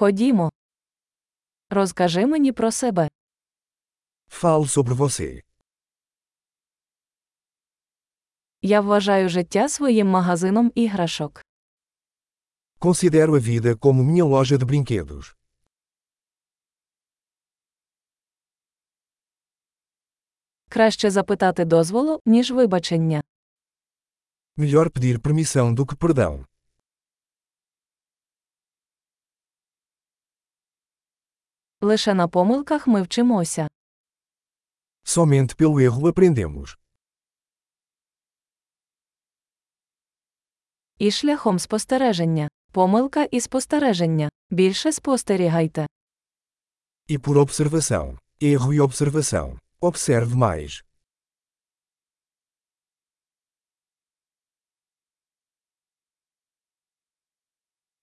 Ходімо. Розкажи мені про себе. Fale sobre você. Я вважаю життя своїм магазином іграшок. Considero a vida como minha loja de brinquedos. Краще запитати дозволу, ніж вибачення. Melhor pedir permissão do que perdão. Лише на помилках ми вчимося. Somente pelo erro aprendemos. І шляхом спостереження. Помилка і спостереження. Більше спостерігайте. E por observação. Erro e observação. Observe mais.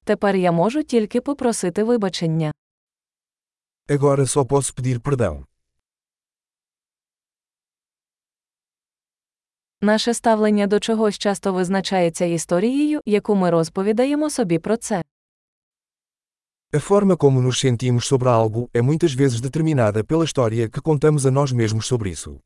Тепер я можу тільки попросити вибачення. Agora só posso pedir perdão. Наше ставлення до чогось часто визначається історією, яку ми розповідаємо собі про це. A forma como nos sentimos sobre algo é muitas vezes determinada pela história que contamos a nós mesmos sobre isso.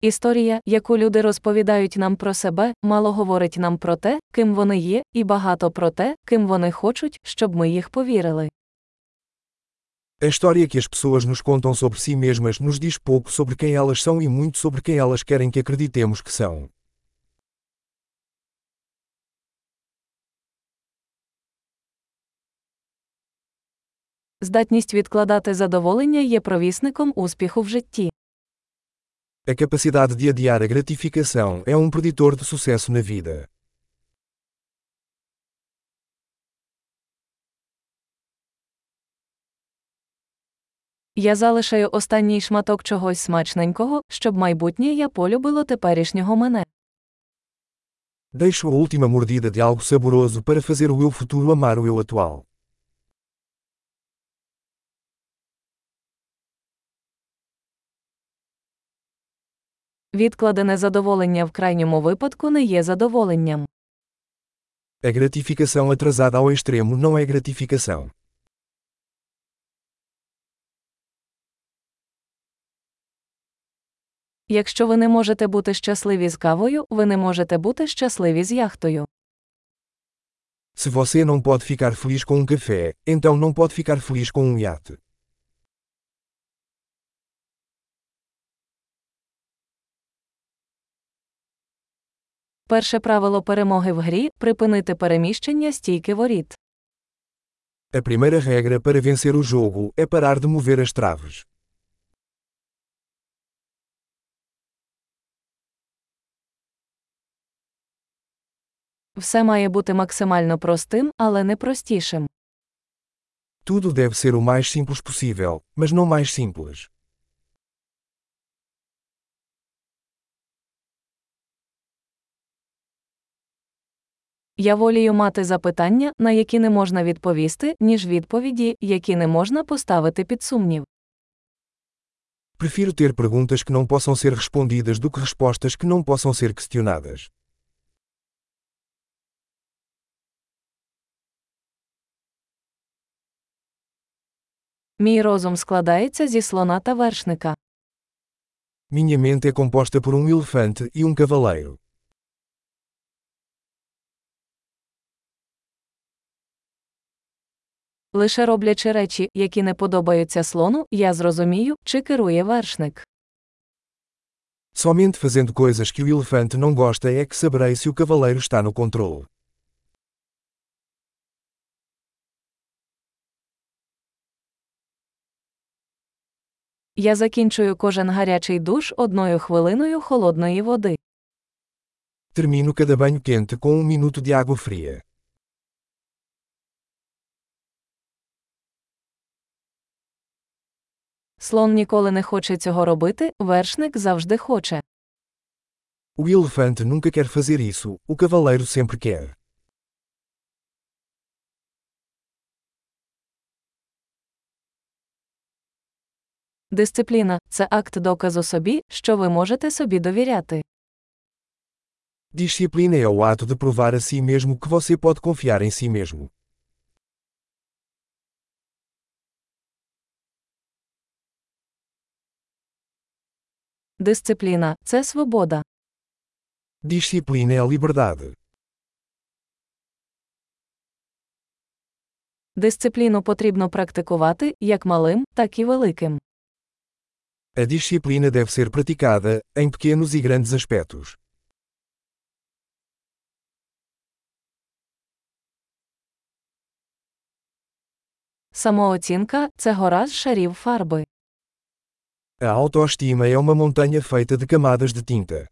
Історія, яку люди розповідають нам про себе, мало говорить нам про те, ким вони є, і багато про те, ким вони хочуть, щоб ми їх повірили. A história que as pessoas nos contam sobre si mesmas nos diz pouco sobre quem elas são e muito sobre quem elas querem que acreditemos que são. Здатність відкладати задоволення є провісником успіху в житті. A capacidade de adiar a gratificação é um preditor de sucesso na vida. Я залишаю останній шматок чогось смачненького, щоб майбутнє я полюбило теперішнього мене. Deixo a última mordida de algo saboroso para fazer o eu futuro amar o eu atual. Відкладене задоволення в крайньому випадку не є задоволенням. A gratificação atrasada ao extremo não é gratificação. Якщо ви не можете бути щасливі з кавою, ви не можете бути щасливі з яхтою. Se você não pode ficar feliz com um café, então não pode ficar feliz com um iate. Перше правило перемоги в грі припинити переміщення стійки воріт. A primeira regra para vencer o jogo é parar de mover as traves. Все має бути максимально простим, але не простішим. Tudo deve ser o mais simples possível, mas não mais simples. Я волію мати запитання, на які не можна відповісти, ніж відповіді, які не можна поставити під сумнів. Prefiro ter perguntas que não possam ser respondidas do que respostas que não possam ser questionadas. Мій розум складається зі слона та вершника. Minha mente é composta por um elefante e um cavaleiro. Лише роблячи речі, які не подобаються слону, я зрозумію, чи керує вершник. Somente fazendo coisas que o elefante não gosta é que saberei se o cavaleiro está no controle. Я закінчую кожен гарячий душ одною хвилиною холодної води. Termino cada banho quente com um minuto de água fria. Слон ніколи не хоче цього робити, вершник завжди хоче. O elefante nunca quer fazer isso, o cavaleiro sempre quer. Дисципліна це акт доказу собі, що ви можете собі довіряти. Disciplina é o ato de provar a si mesmo que você pode confiar em si mesmo. Дисципліна це свобода. Disciplina é liberdade. Дисципліну потрібно практикувати як малим, так і великим. A disciplina deve ser praticada, em pequenos e grandes aspectos. Самооцінка це гора з шарів фарби. A autoestima é uma montanha feita de camadas de tinta.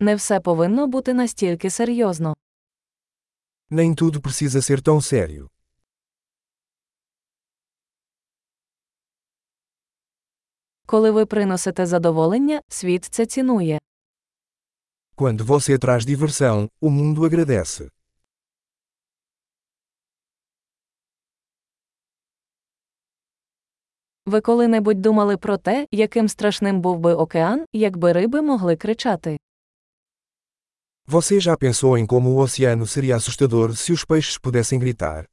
Не все повинно бути настільки серйозно. Nem tudo precisa ser tão sério. Коли ви приносите задоволення, світ це цінує. Quando você traz diversão, o mundo agradece. Ви коли-небудь думали про те, яким страшним був би океан, якби риби могли кричати. Você já pensou em como o oceano seria assustador se os peixes pudessem gritar?